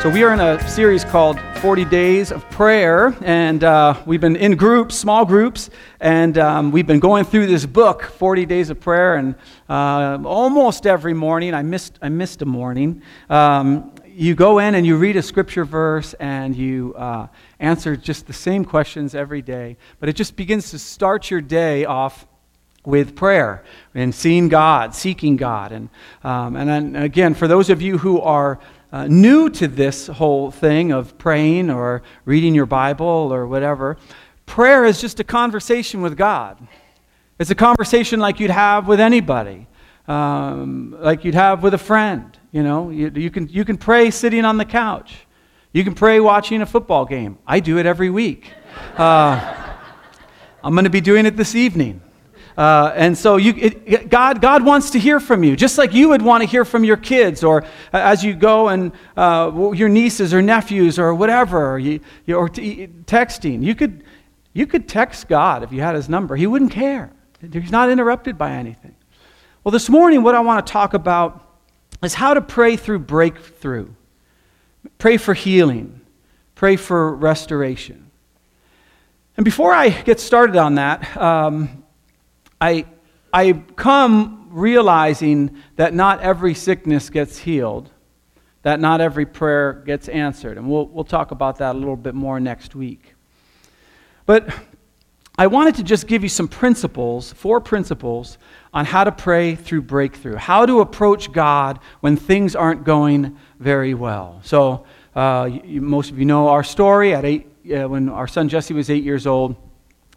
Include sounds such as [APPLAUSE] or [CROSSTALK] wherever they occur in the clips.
So, we are in a series called 40 Days of Prayer, and uh, we've been in groups, small groups, and um, we've been going through this book, 40 Days of Prayer, and uh, almost every morning, I missed, I missed a morning, um, you go in and you read a scripture verse and you uh, answer just the same questions every day, but it just begins to start your day off with prayer and seeing God, seeking God. And, um, and again, for those of you who are uh, new to this whole thing of praying or reading your Bible or whatever, prayer is just a conversation with God. It's a conversation like you'd have with anybody, um, like you'd have with a friend. You know, you, you, can, you can pray sitting on the couch. You can pray watching a football game. I do it every week. Uh, I'm going to be doing it this evening. Uh, and so you, it, God, God wants to hear from you, just like you would want to hear from your kids, or as you go and uh, your nieces or nephews or whatever, or, you, or t- texting. You could, you could text God if you had his number. He wouldn't care. He's not interrupted by anything. Well, this morning, what I want to talk about is how to pray through breakthrough, pray for healing, pray for restoration. And before I get started on that, um, I, I come realizing that not every sickness gets healed, that not every prayer gets answered. And we'll, we'll talk about that a little bit more next week. But I wanted to just give you some principles, four principles, on how to pray through breakthrough, how to approach God when things aren't going very well. So, uh, you, most of you know our story. At eight, uh, when our son Jesse was eight years old,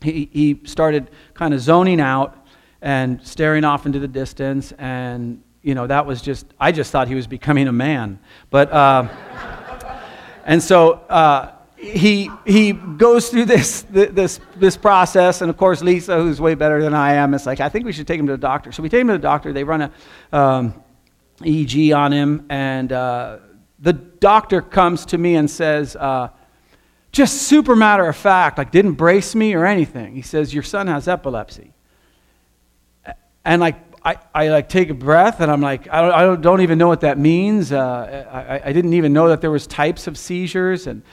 he, he started kind of zoning out and staring off into the distance. And, you know, that was just, I just thought he was becoming a man. But, uh, and so uh, he, he goes through this, this, this process. And of course, Lisa, who's way better than I am, is like, I think we should take him to the doctor. So we take him to the doctor. They run a um, on him. And uh, the doctor comes to me and says, uh, just super matter of fact, like didn't brace me or anything. He says, Your son has epilepsy. And like, I, I like take a breath and I'm like, I don't, I don't, even know what that means. Uh, I, I didn't even know that there was types of seizures. And,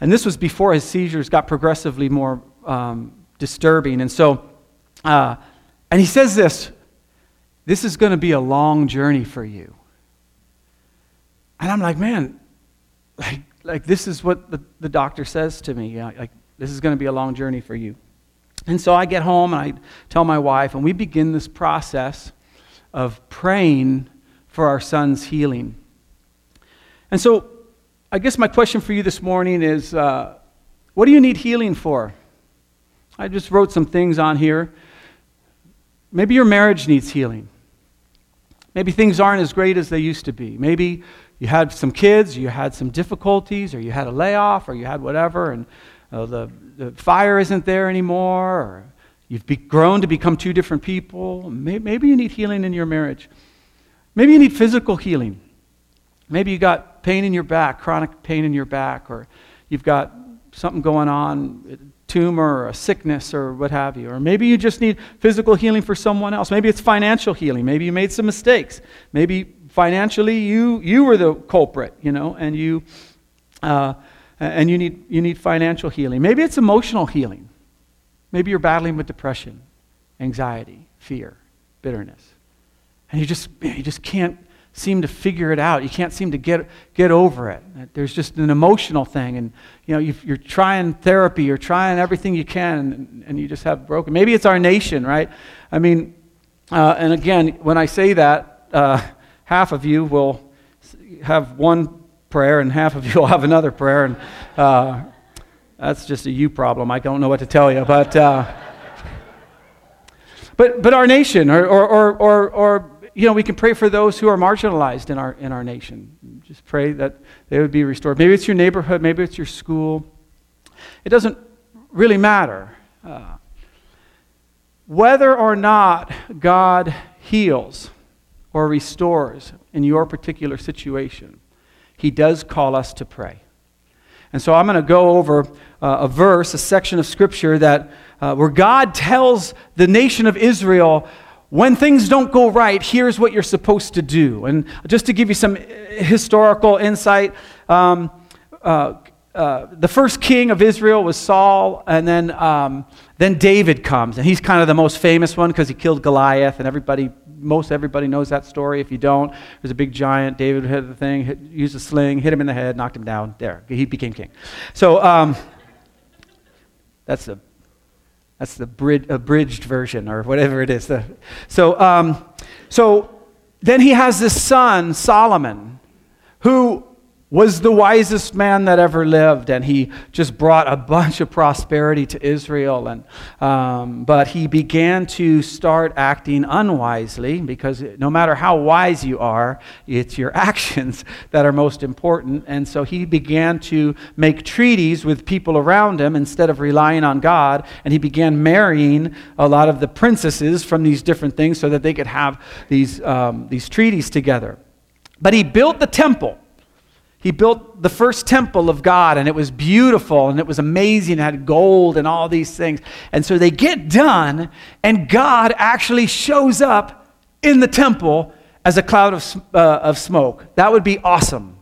and this was before his seizures got progressively more um, disturbing. And so, uh, and he says this, this is going to be a long journey for you. And I'm like, man, like, like this is what the, the doctor says to me. Like, this is going to be a long journey for you. And so I get home and I tell my wife, and we begin this process of praying for our son's healing. And so I guess my question for you this morning is uh, what do you need healing for? I just wrote some things on here. Maybe your marriage needs healing. Maybe things aren't as great as they used to be. Maybe you had some kids, you had some difficulties, or you had a layoff, or you had whatever, and uh, the, the fire isn't there anymore, or you've be, grown to become two different people. Maybe, maybe you need healing in your marriage. Maybe you need physical healing. Maybe you got pain in your back, chronic pain in your back, or you've got something going on, tumor or a sickness or what have you. Or maybe you just need physical healing for someone else. Maybe it's financial healing. Maybe you made some mistakes. Maybe financially you, you were the culprit, you know, and you, uh, and you need, you need financial healing. Maybe it's emotional healing. Maybe you're battling with depression, anxiety, fear, bitterness. And you just, you just can't seem to figure it out. You can't seem to get, get over it. There's just an emotional thing. And, you know, you are trying therapy, you're trying everything you can, and, and, you just have broken. Maybe it's our nation, right? I mean, uh, and again, when I say that, uh, half of you will have one prayer, and half of you [LAUGHS] will have another prayer. And uh, that's just a you problem. I don't know what to tell you. But, uh, but, but our nation, or, or, or, or, or, you know, we can pray for those who are marginalized in our, in our nation. Just pray that they would be restored. Maybe it's your neighborhood, maybe it's your school. It doesn't really matter. Uh, whether or not God heals or restores in your particular situation he does call us to pray. And so I'm going to go over uh, a verse, a section of scripture that uh, where God tells the nation of Israel when things don't go right, here's what you're supposed to do. And just to give you some historical insight, um, uh, uh, the first king of Israel was Saul, and then, um, then David comes. And he's kind of the most famous one because he killed Goliath, and everybody, most everybody knows that story. If you don't, there's a big giant. David had the thing, hit, used a sling, hit him in the head, knocked him down. There, he became king. So um, that's the that's the brid- abridged version or whatever it is. So, um, so then he has this son, Solomon, who was the wisest man that ever lived, and he just brought a bunch of prosperity to Israel. And, um, but he began to start acting unwisely because no matter how wise you are, it's your [LAUGHS] actions that are most important. And so he began to make treaties with people around him instead of relying on God, and he began marrying a lot of the princesses from these different things so that they could have these, um, these treaties together. But he built the temple. He built the first temple of God, and it was beautiful and it was amazing. It had gold and all these things. And so they get done, and God actually shows up in the temple as a cloud of, uh, of smoke. That would be awesome.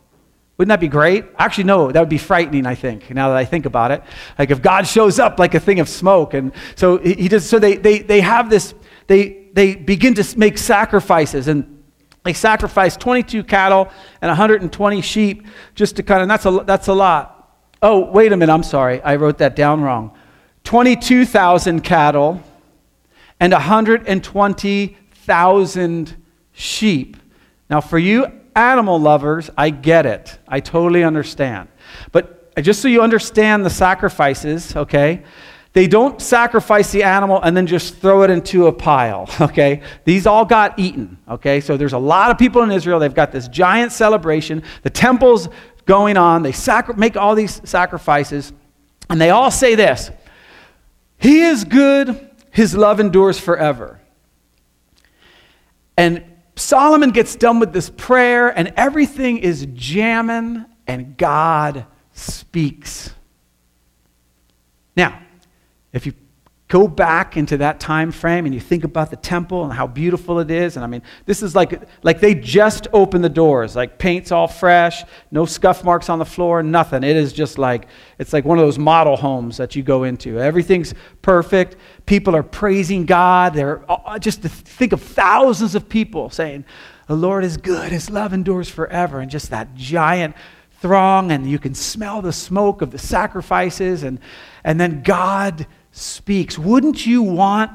Wouldn't that be great? Actually, no, that would be frightening, I think, now that I think about it. Like if God shows up like a thing of smoke. And so he does, so they, they, they have this, they, they begin to make sacrifices. And they sacrificed 22 cattle and 120 sheep just to kind of, that's a, that's a lot. Oh, wait a minute, I'm sorry. I wrote that down wrong. 22,000 cattle and 120,000 sheep. Now, for you animal lovers, I get it. I totally understand. But just so you understand the sacrifices, okay? They don't sacrifice the animal and then just throw it into a pile, [LAUGHS] okay? These all got eaten, okay? So there's a lot of people in Israel. They've got this giant celebration. The temple's going on. They sacri- make all these sacrifices. And they all say this He is good, His love endures forever. And Solomon gets done with this prayer, and everything is jamming, and God speaks. Now, if you go back into that time frame and you think about the temple and how beautiful it is and i mean this is like like they just opened the doors like paint's all fresh no scuff marks on the floor nothing. It is just like it's like one of those model homes that you go into. Everything's perfect. People are praising god. They're uh, uh, just to think of thousands of people saying the lord is good. His love endures forever. And just that giant throng and you can smell the smoke of the sacrifices and and then god speaks, wouldn't you want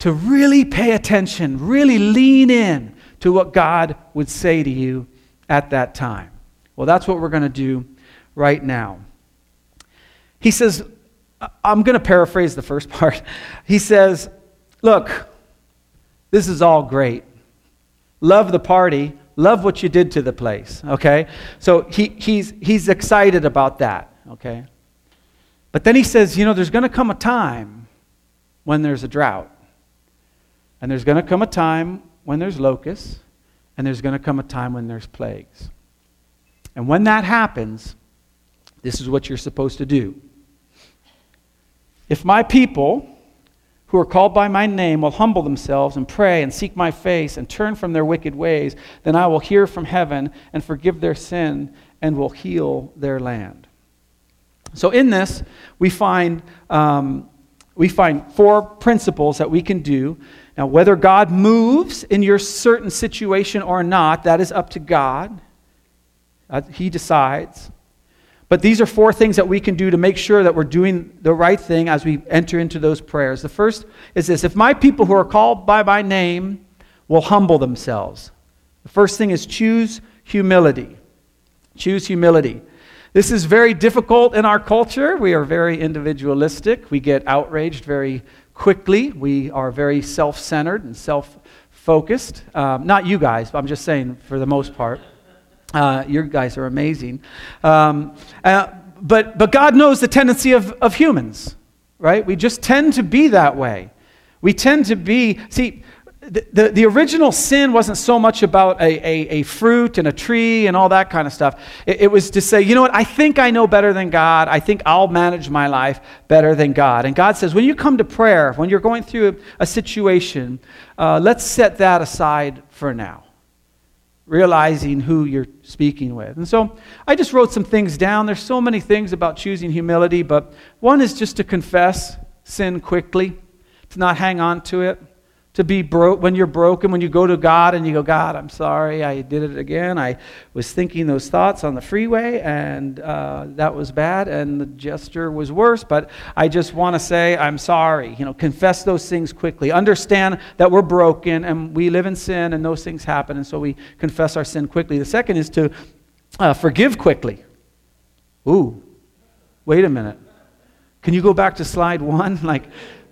to really pay attention, really lean in to what God would say to you at that time? Well, that's what we're going to do right now. He says, I'm going to paraphrase the first [LAUGHS] part. He says, Look, this is all great. Love the party. Love what you did to the place, okay? So he, he's, he's excited about that, okay? But then he says, you know, there's going to come a time when there's a drought. And there's going to come a time when there's locusts. And there's going to come a time when there's plagues. And when that happens, this is what you're supposed to do. If my people, who are called by my name, will humble themselves and pray and seek my face and turn from their wicked ways, then I will hear from heaven and forgive their sin and will heal their land. So, in this, we find, um, we find four principles that we can do. Now, whether God moves in your certain situation or not, that is up to God. Uh, he decides. But these are four things that we can do to make sure that we're doing the right thing as we enter into those prayers. The first is this If my people who are called by my name will humble themselves, the first thing is choose humility. Choose humility. This is very difficult in our culture. We are very individualistic. We get outraged very quickly. We are very self centered and self focused. Um, not you guys, but I'm just saying for the most part. Uh, your guys are amazing. Um, uh, but, but God knows the tendency of, of humans, right? We just tend to be that way. We tend to be, see, the, the, original sin wasn't so much about a, a, a, fruit and a tree and all that kind of stuff. It, it, was to say, you know what, I think I know better than God. I think I'll manage my life better than God. And God says, when you come to prayer, when you're going through a, a situation, uh, let's set that aside for now, realizing who you're speaking with. And so I just wrote some things down. There's so many things about choosing humility, but one is just to confess sin quickly, to not hang on to it to be broke when you're broken when you go to god and you go god i'm sorry i did it again. I was thinking those thoughts on the freeway and uh, that was bad and the gesture was worse but i just want to say i'm sorry. You know confess those things quickly. Understand that we're broken and we live in sin and those things happen and so we confess our sin quickly. The second is to uh, forgive quickly. Ooh wait a minute. Can you go back to slide one? [LAUGHS] Like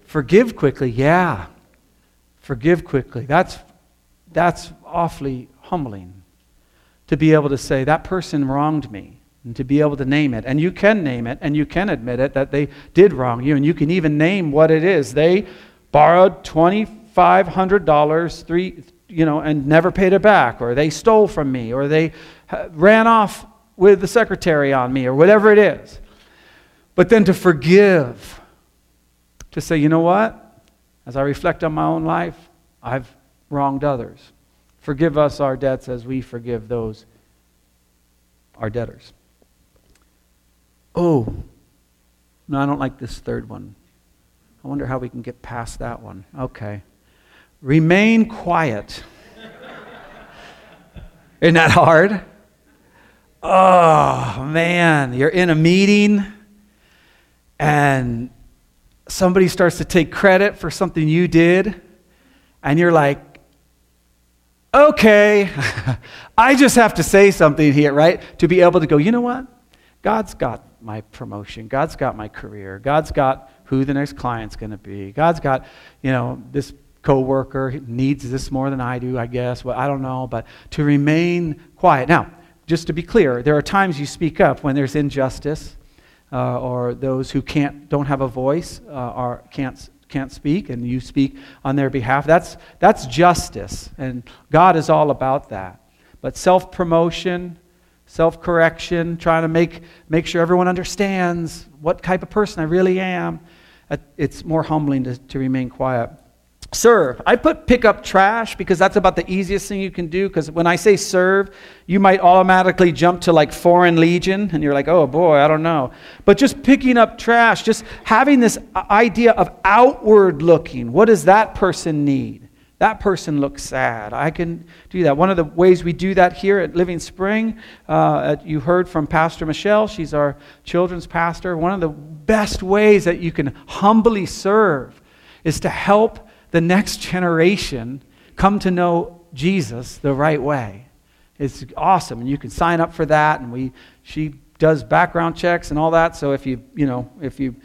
forgive quickly yeah forgive quickly. That's, that's awfully humbling to be able to say, that person wronged me, and to be able to name it. And you can name it, and you can admit it that they did wrong you, and you can even name what it is. They borrowed $2,500, three, you know, and never paid it back, or they stole from me, or they uh, ran off with the secretary on me, or whatever it is. But then to forgive, to say, you know what? As I reflect on my own life, I've wronged others. Forgive us our debts as we forgive those, our debtors. Oh, no, I don't like this third one. I wonder how we can get past that one. Okay. Remain quiet. [LAUGHS] Isn't that hard? Oh, man. You're in a meeting and somebody starts to take credit for something you did, and you're like, okay, [LAUGHS] I just have to say something here, right? To be able to go, you know what? God's got my promotion. God's got my career. God's got who the next client's going to be. God's got, you know, this coworker needs this more than I do, I guess. Well, I don't know, but to remain quiet. Now, just to be clear, there are times you speak up when there's injustice uh, or those who can't, don't have a voice uh, can't, can't speak, and you speak on their behalf. That's, that's justice, and God is all about that. But self promotion, self correction, trying to make, make sure everyone understands what type of person I really am, it's more humbling to, to remain quiet. Serve. I put pick up trash because that's about the easiest thing you can do. Because when I say serve, you might automatically jump to like foreign legion and you're like, oh boy, I don't know. But just picking up trash, just having this idea of outward looking. What does that person need? That person looks sad. I can do that. One of the ways we do that here at Living Spring, uh, you heard from Pastor Michelle. She's our children's pastor. One of the best ways that you can humbly serve is to help the next generation come to know Jesus the right way. It's awesome, and you can sign up for that. And we, she does background checks and all that. So if you, you know, if you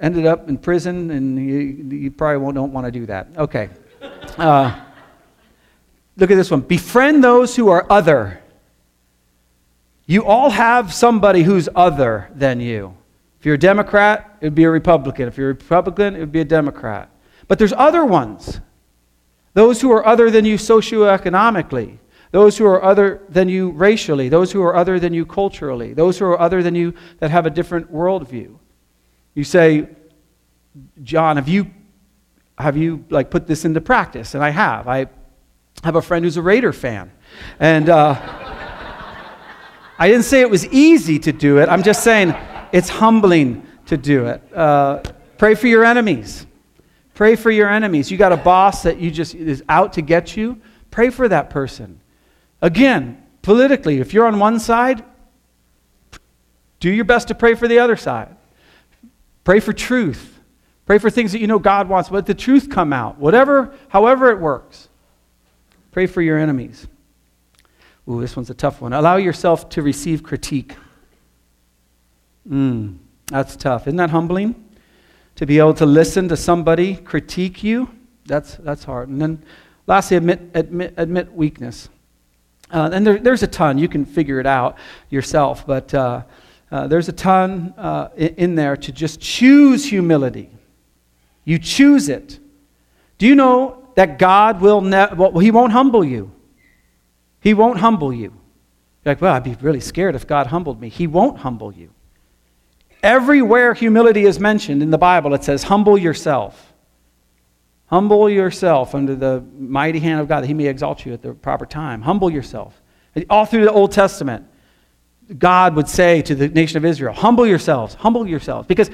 ended up in prison, and you, you probably won't, don't want to do that. Okay. Uh, look at this one. Befriend those who are other. You all have somebody who's other than you. If you're a Democrat, it would be a Republican. If you're a Republican, it would be a Democrat. But there's other ones. Those who are other than you socioeconomically, those who are other than you racially, those who are other than you culturally, those who are other than you that have a different worldview. You say, John, have you have you like put this into practice? And I have. I have a friend who's a Raider fan, and uh, [LAUGHS] I didn't say it was easy to do it. I'm just saying it's humbling to do it. Uh, pray for your enemies. Pray for your enemies. You got a boss that you just is out to get you. Pray for that person. Again, politically, if you're on one side, do your best to pray for the other side. Pray for truth. Pray for things that you know God wants. Let the truth come out. Whatever, however it works. Pray for your enemies. Ooh, this one's a tough one. Allow yourself to receive critique. Mm, that's tough. Isn't that humbling? To be able to listen to somebody critique you, that's, that's hard. And then lastly, admit, admit, admit weakness. Uh, and there, there's a ton. You can figure it out yourself, but uh, uh, there's a ton uh, in, in there to just choose humility. You choose it. Do you know that God will ne- well, he won't humble you. He won't humble you. You're like, well, I'd be really scared if God humbled me. He won't humble you. Everywhere humility is mentioned in the Bible, it says, humble yourself. Humble yourself under the mighty hand of God that he may exalt you at the proper time. Humble yourself. All through the Old Testament, God would say to the nation of Israel, humble yourselves, humble yourselves. Because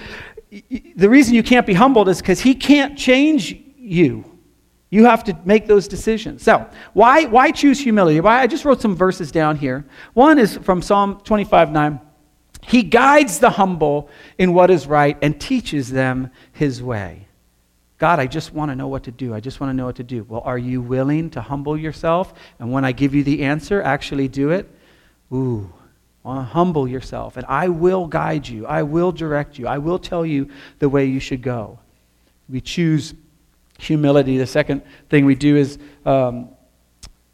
the reason you can't be humbled is because he can't change you. You have to make those decisions. So, why, why choose humility? Why, I just wrote some verses down here. One is from Psalm 25 9. He guides the humble in what is right and teaches them his way. God, I just want to know what to do. I just want to know what to do. Well, are you willing to humble yourself? And when I give you the answer, actually do it? Ooh, humble yourself. And I will guide you. I will direct you. I will tell you the way you should go. We choose humility. The second thing we do is um,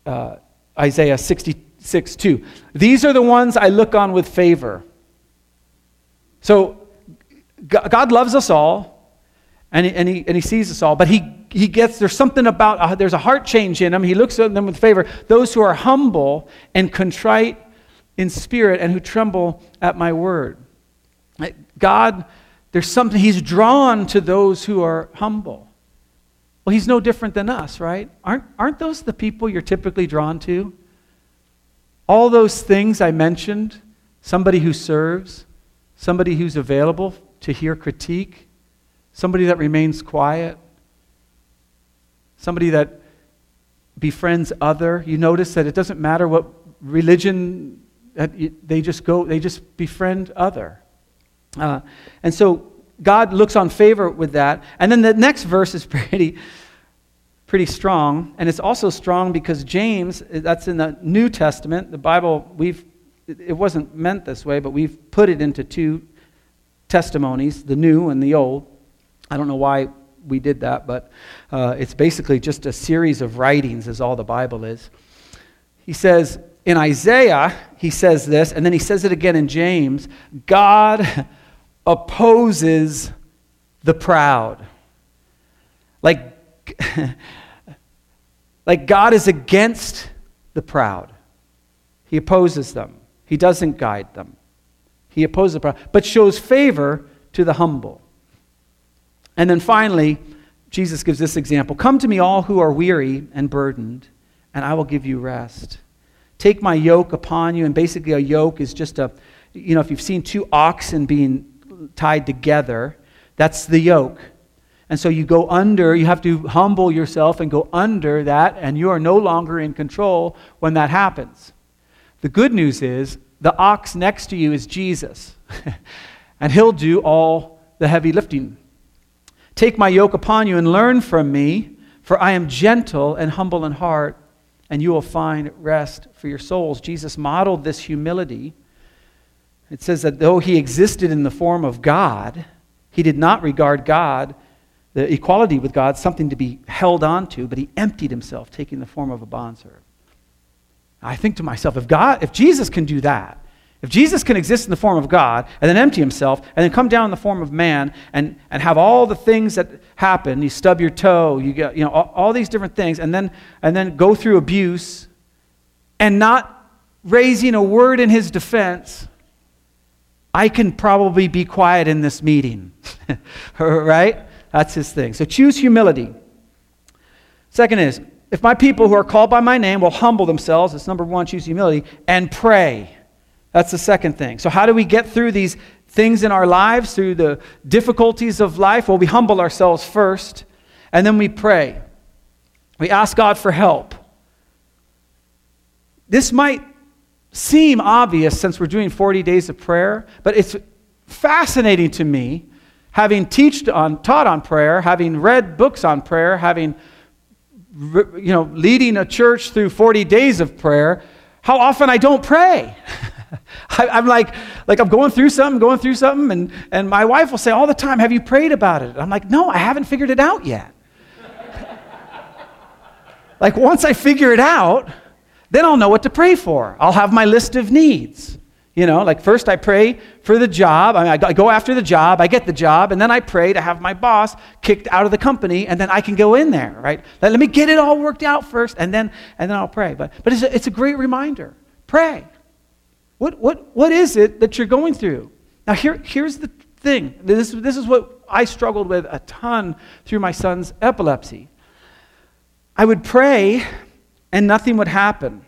uh, Isaiah 66 2. These are the ones I look on with favor. So God loves us all and he, and he, and he sees us all. But he, he gets, there's something about, uh, there's a heart change in him. He looks at them with favor. Those who are humble and contrite in spirit and who tremble at my word. God, there's something, he's drawn to those who are humble. Well, he's no different than us, right? Aren't, aren't those the people you're typically drawn to? All those things I mentioned somebody who serves, somebody who's available to hear critique, somebody that remains quiet, somebody that befriends other. You notice that it doesn't matter what religion they just go, they just befriend other. Uh, and so God looks on favor with that. And then the next verse is [LAUGHS] pretty, pretty strong. And it's also strong because James, that's in the New Testament. The Bible, we've, it wasn't meant this way, but we've put it into two testimonies, the new and the old. I don't know why we did that, but uh, it's basically just a series of writings, is all the Bible is. He says in Isaiah, he says this, and then he says it again in James God opposes the proud. Like, [LAUGHS] like God is against the proud. He opposes them. He doesn't guide them. He opposes the proud, but shows favor to the humble. And then finally, Jesus gives this example Come to me, all who are weary and burdened, and I will give you rest. Take my yoke upon you. And basically, a yoke is just a, you know, if you've seen two oxen being tied together, that's the yoke. And so you go under, you have to humble yourself and go under that, and you are no longer in control when that happens. The good news is the ox next to you is Jesus, [LAUGHS] and he'll do all the heavy lifting Take my yoke upon you and learn from me, for I am gentle and humble in heart, and you will find rest for your souls. Jesus modeled this humility. It says that though he existed in the form of God, he did not regard God, the equality with God, something to be held onto, but he emptied himself, taking the form of a bondservant. I think to myself, if God, if Jesus can do that, if Jesus can exist in the form of God and then empty himself and then come down in the form of man and, and have all the things that happen, you stub your toe, you get, you know, all, all these different things, and then, and then go through abuse and not raising a word in his defense, I can probably be quiet in this meeting. [LAUGHS] right? That's his thing. So choose humility. Second is, if my people who are called by my name will humble themselves, it's number one, choose humility, and pray. That's the second thing. So, how do we get through these things in our lives, through the difficulties of life? Well, we humble ourselves first, and then we pray. We ask God for help. This might seem obvious since we're doing 40 days of prayer, but it's fascinating to me, having teached on, taught on prayer, having read books on prayer, having you know, leading a church through 40 days of prayer, how often I don't pray. [LAUGHS] I, am like, like I'm going through something, going through something, and, and my wife will say all the time, Have you prayed about it? I'm like, No, I haven't figured it out yet. [LAUGHS] like once I figure it out, then I'll know what to pray for. I'll have my list of needs. You know, like first I pray for the job. I, mean, I go after the job, I get the job, and then I pray to have my boss kicked out of the company, and then I can go in there, right? Let, let me get it all worked out first, and then, and then I'll pray. But, but it's, a, it's a great reminder. Pray. What, what, what is it that you're going through? Now, here, here's the thing this, this is what I struggled with a ton through my son's epilepsy. I would pray, and nothing would happen.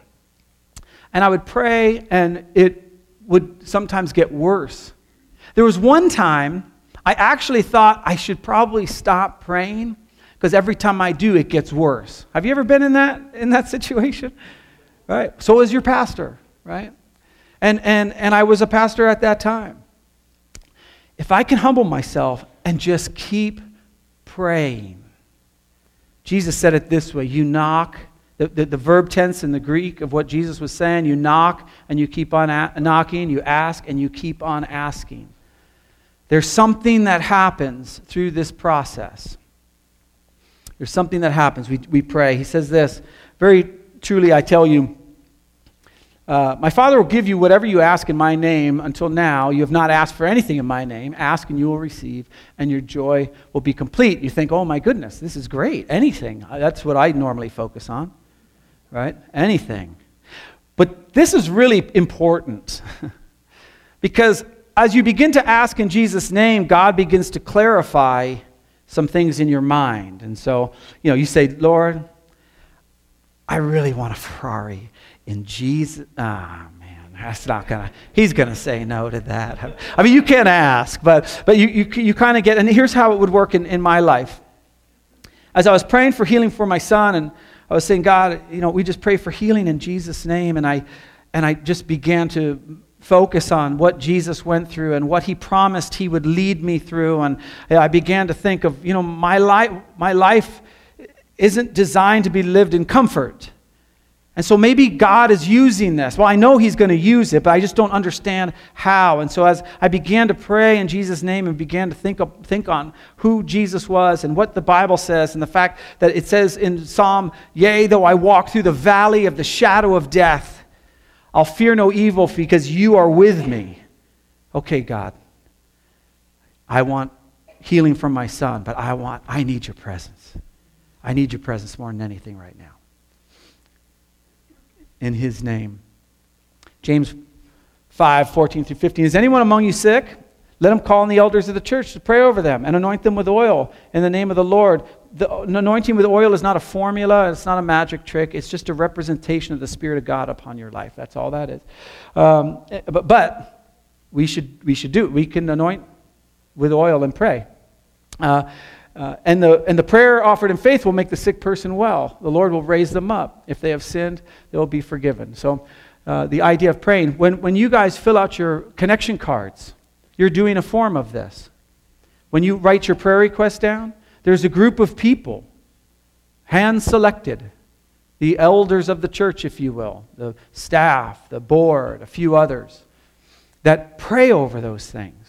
And I would pray, and it would sometimes get worse. There was one time I actually thought I should probably stop praying because every time I do, it gets worse. Have you ever been in that, in that [LAUGHS] situation? Right? So was your pastor, right? And, and, and I was a pastor at that time. If I can humble myself and just keep praying, Jesus said it this way you knock the, the, the, verb tense in the Greek of what Jesus was saying. You knock and you keep on a- knocking, you ask and you keep on asking. There's something that happens through this process. There's something that happens. We, we pray. He says this Very truly, I tell you, uh, my Father will give you whatever you ask in my name. Until now, you have not asked for anything in my name. Ask and you will receive, and your joy will be complete. You think, oh my goodness, this is great. Anything. That's what I normally focus on right? Anything. But this is really important [LAUGHS] because as you begin to ask in Jesus' name, God begins to clarify some things in your mind. And so, you know, you say, Lord, I really want a Ferrari in Jesus. Ah, man, that's not gonna. He's gonna say no to that. [LAUGHS] I mean, you can't ask, but but you you, you kind of get. And here's how it would work in, in my life. As I was praying for healing for my son, and I was saying, God, you know, we just pray for healing in Jesus' name. And I, and I just began to focus on what Jesus went through and what he promised he would lead me through. And I began to think of, you know, my life, my life isn't designed to be lived in comfort. And so maybe God is using this. Well, I know He's going to use it, but I just don't understand how. And so as I began to pray in Jesus' name and began to think, of, think on who Jesus was and what the Bible says, and the fact that it says in Psalm, Yea, though I walk through the valley of the shadow of death, I'll fear no evil because you are with me. Okay, God, I want healing from my son, but I want, I need your presence. I need your presence more than anything right now in his name. James 5 14 through 15. Is anyone among you sick? Let him call on the elders of the church to pray over them and anoint them with oil in the name of the Lord. The anointing with oil is not a formula, it's not a magic trick, it's just a representation of the Spirit of God upon your life. That's all that is. Um, but, but we, should, we should do it. We can anoint with oil and pray. Uh, uh, and, the, and the prayer offered in faith will make the sick person well. The Lord will raise them up. If they have sinned, they will be forgiven. So, uh, the idea of praying, when, when you guys fill out your connection cards, you're doing a form of this. When you write your prayer request down, there's a group of people, hand selected, the elders of the church, if you will, the staff, the board, a few others, that pray over those things.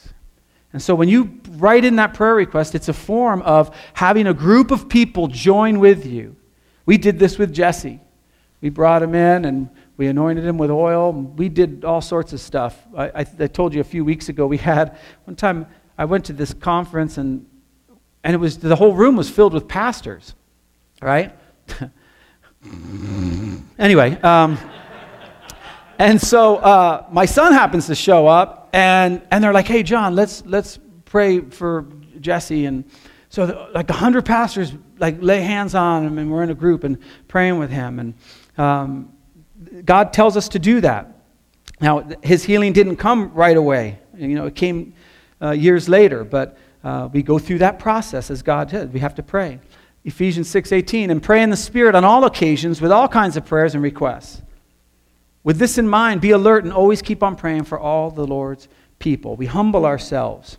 And so when you write in that prayer request, it's a form of having a group of people join with you. We did this with Jesse. We brought him in and we anointed him with oil. We did all sorts of stuff. I, I, I told you a few weeks ago we had one time I went to this conference and and it was the whole room was filled with pastors, right? [LAUGHS] anyway, um, and so uh, my son happens to show up and, and they're like, hey, John, let's, let's pray for Jesse. And so the, like a hundred pastors like lay hands on him and we're in a group and praying with him. And um, God tells us to do that. Now, his healing didn't come right away. You know, it came uh, years later, but uh, we go through that process as God did. We have to pray. Ephesians 6:18 and pray in the spirit on all occasions with all kinds of prayers and requests. With this in mind, be alert and always keep on praying for all the Lord's people. We humble ourselves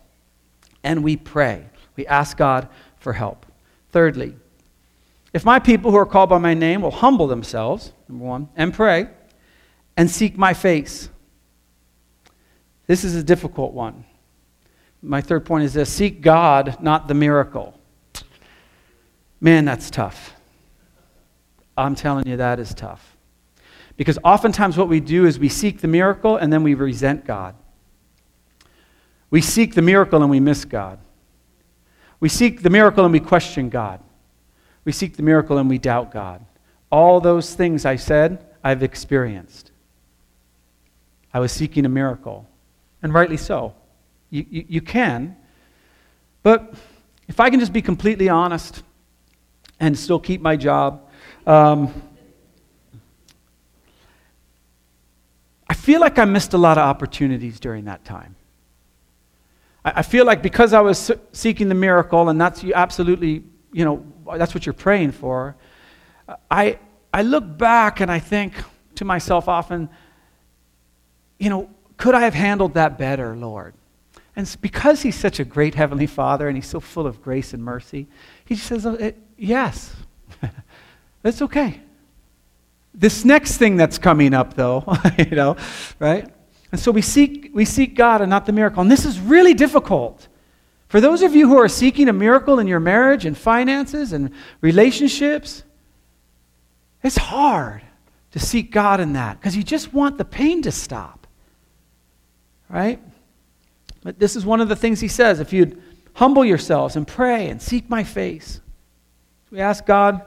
and we pray. We ask God for help. Thirdly, if my people who are called by my name will humble themselves, number one, and pray and seek my face. This is a difficult one. My third point is this seek God, not the miracle. Man, that's tough. I'm telling you, that is tough. Because oftentimes what we do is we seek the miracle and then we resent God. We seek the miracle and we miss God. We seek the miracle and we question God. We seek the miracle and we doubt God. All those things I said, I've experienced. I was seeking a miracle, and rightly so. You, you, you can. But if I can just be completely honest and still keep my job, um, I feel like I missed a lot of opportunities during that time. I, I feel like because I was seeking the miracle, and that's you absolutely, you know, that's what you're praying for. I, I look back and I think to myself often, you know, could I have handled that better, Lord? And because He's such a great Heavenly Father and He's so full of grace and mercy, He says, oh, Yes, [LAUGHS] it's okay. This next thing that's coming up, though, [LAUGHS] you know, right? And so we seek, we seek God and not the miracle. And this is really difficult. For those of you who are seeking a miracle in your marriage and finances and relationships, it's hard to seek God in that because you just want the pain to stop. Right? But this is one of the things he says if you'd humble yourselves and pray and seek my face. We ask God,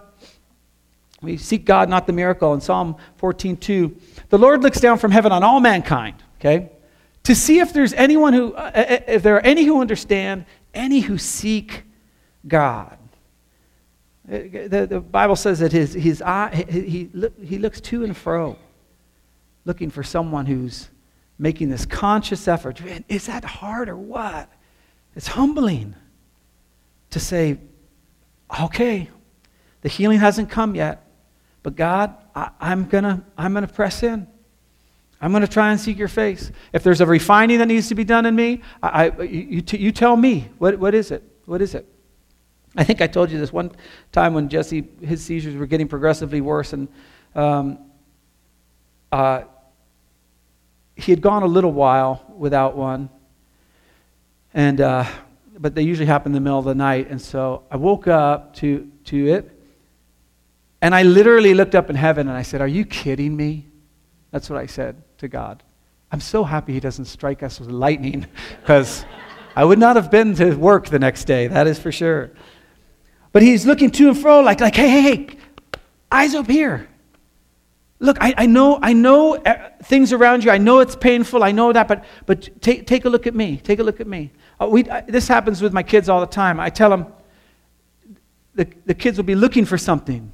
we seek God, not the miracle. In Psalm 14:2, the Lord looks down from heaven on all mankind, okay? To see if there's anyone who, uh, uh, uh if there are any who understand, any who seek God. Uh, the, the Bible says that his, his eye, he, he, he looks to and fro, looking for someone who's making this conscious effort. Man, is that hard or what? It's humbling to say, okay, the healing hasn't come yet, but God, I, am to I'm to press in. I'm to try and seek your face. If there's a refining that needs to be done in me, I, I you, you tell me. What, what is it? What is it? I think I told you this one time when Jesse, his seizures were getting progressively worse, and um, uh, he had gone a little while without one. And, uh, but they usually happen in the middle of the night. And so I woke up to, to it. And I literally looked up in heaven and I said, Are you kidding me? That's what I said to God. I'm so happy he doesn't strike us with lightning [LAUGHS] because I would not have been to work the next day, that is for sure. But he's looking to and fro like, like hey, hey, hey, eyes up here. Look, I, I, know, I know uh, things around you. I know it's painful. I know that, but, but take, take a look at me. Take a look at me. Uh, we, uh, this happens with my kids all the time. I tell them, the, the kids will be looking for something.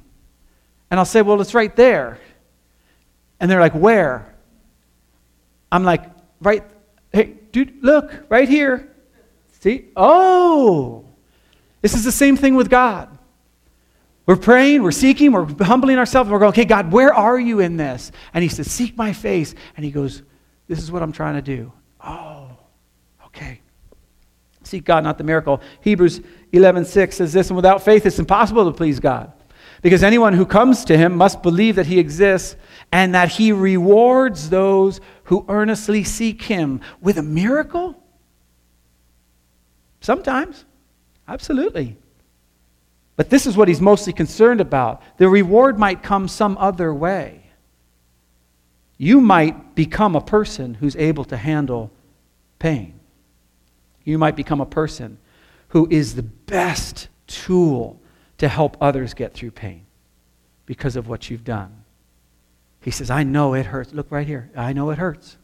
And I'll say, well, it's right there. And they're like, where? I'm like, right, hey, dude, look, right here. See? Oh, this is the same thing with God. We're praying, we're seeking, we're humbling ourselves, and we're going, okay, God, where are you in this? And he says, seek my face. And he goes, this is what I'm trying to do. Oh, okay. Seek God, not the miracle. Hebrews 11:6 says this, and without faith it's impossible to please God. Because anyone who comes to him must believe that he exists and that he rewards those who earnestly seek him. With a miracle? Sometimes. Absolutely. But this is what he's mostly concerned about. The reward might come some other way. You might become a person who's able to handle pain. You might become a person who is the best tool to help others get through pain because of what you've done. He says, I know it hurts. Look right here. I know it hurts.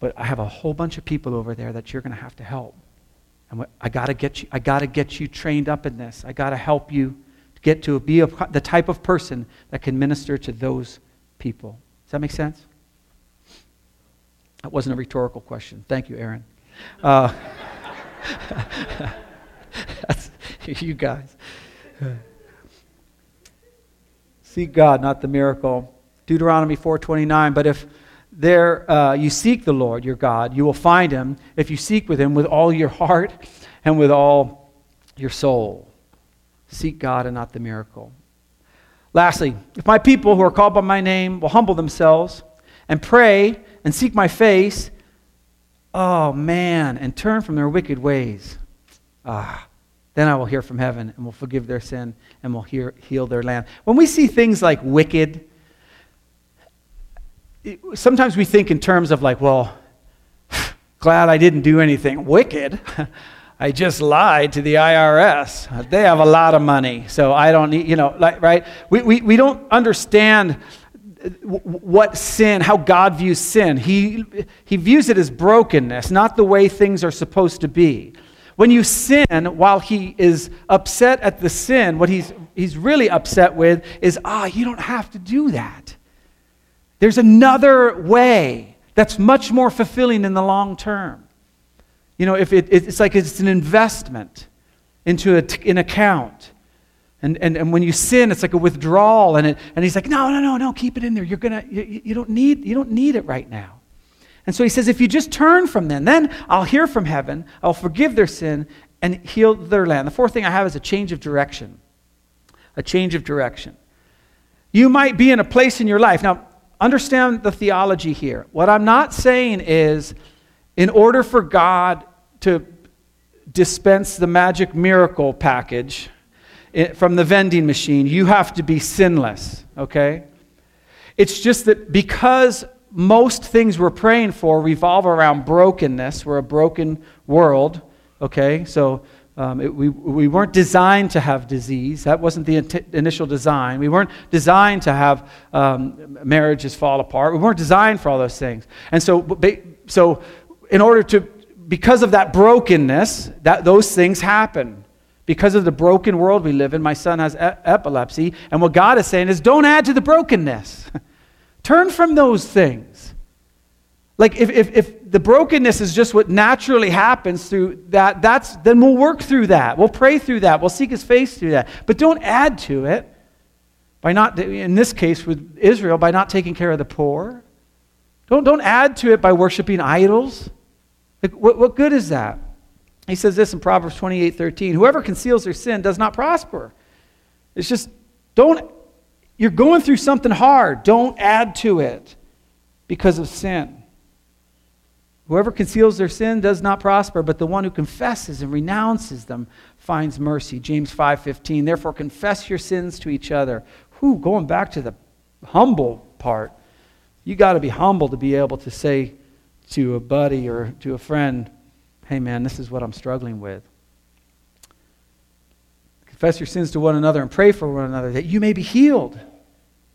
But I have a whole bunch of people over there that you're going to have to help. And I got to get you, I got to get you trained up in this. I got to help you get to be a, the type of person that can minister to those people. Does that make sense? That wasn't a rhetorical question. Thank you, Aaron. Uh, [LAUGHS] [LAUGHS] you guys. Seek God, not the miracle. Deuteronomy 4:29. But if there uh, you seek the Lord your God, you will find him if you seek with him with all your heart and with all your soul. Seek God and not the miracle. Lastly, if my people who are called by my name will humble themselves and pray and seek my face, oh man, and turn from their wicked ways, ah, then I will hear from heaven and will forgive their sin and will hear, heal their land. When we see things like wicked, it, sometimes we think in terms of like, well, [SIGHS] glad I didn't do anything wicked. [LAUGHS] I just lied to the IRS. They have a lot of money, so I don't need, you know, like, right? We, we, we don't understand what sin, how God views sin. He, he views it as brokenness, not the way things are supposed to be. When you sin, while he is upset at the sin, what he's, he's really upset with is, ah, you don't have to do that. There's another way that's much more fulfilling in the long term. You know, if it, it's like it's an investment into an account. And, and, and when you sin, it's like a withdrawal. And, it, and he's like, no, no, no, no, keep it in there. You're gonna, you, you, don't need, you don't need it right now. And so he says, if you just turn from them, then I'll hear from heaven, I'll forgive their sin, and heal their land. The fourth thing I have is a change of direction. A change of direction. You might be in a place in your life. Now, understand the theology here. What I'm not saying is, in order for God to dispense the magic miracle package, eh, from the vending machine, you have to be sinless, okay? It's just that because most things we're praying for revolve around brokenness, we're a broken world, okay? So um, it, we, we weren't designed to have disease. That wasn't the initial design. We weren't designed to have um, marriages fall apart. We weren't designed for all those things. And so, so in order to, because of that brokenness, that, those things happen because of the broken world we live in. My son has e- epilepsy. And what God is saying is don't add to the brokenness, [LAUGHS] turn from those things. Like, if, if, if the brokenness is just what naturally happens through that, that's, then we'll work through that. We'll pray through that. We'll seek his face through that. But don't add to it by not, in this case with Israel, by not taking care of the poor. Don't, don't add to it by worshiping idols. Like, what, what good is that? He says this in Proverbs 28 13 Whoever conceals their sin does not prosper. It's just, don't, you're going through something hard. Don't add to it because of sin. Whoever conceals their sin does not prosper, but the one who confesses and renounces them finds mercy. James 5:15. Therefore confess your sins to each other. Who going back to the humble part. You got to be humble to be able to say to a buddy or to a friend, hey man, this is what I'm struggling with. Confess your sins to one another and pray for one another that you may be healed,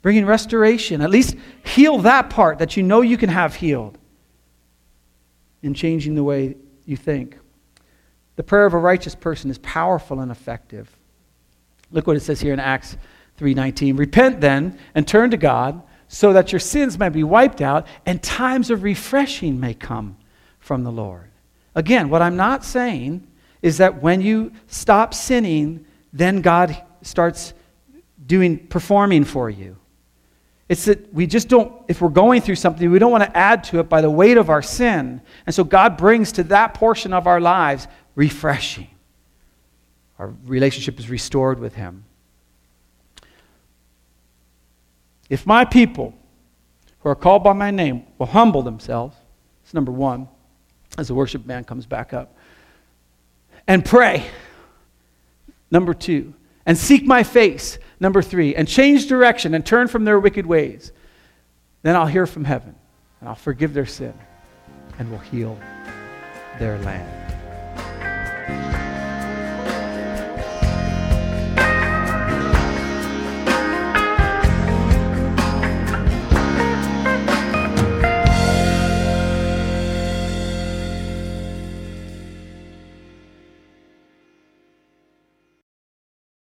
bringing restoration. At least heal that part that you know you can have healed and changing the way you think. The prayer of a righteous person is powerful and effective. Look what it says here in Acts 3:19. Repent then and turn to God so that your sins may be wiped out and times of refreshing may come from the Lord. Again, what I'm not saying is that when you stop sinning, then God starts doing performing for you. It's that we just don't, if we're going through something, we don't want to add to it by the weight of our sin. And so God brings to that portion of our lives refreshing. Our relationship is restored with Him. If my people who are called by my name will humble themselves, it's number one as the worship band comes back up. And pray, number two. And seek my face, number three. And change direction and turn from their wicked ways. Then I'll hear from heaven and I'll forgive their sin and will heal their land.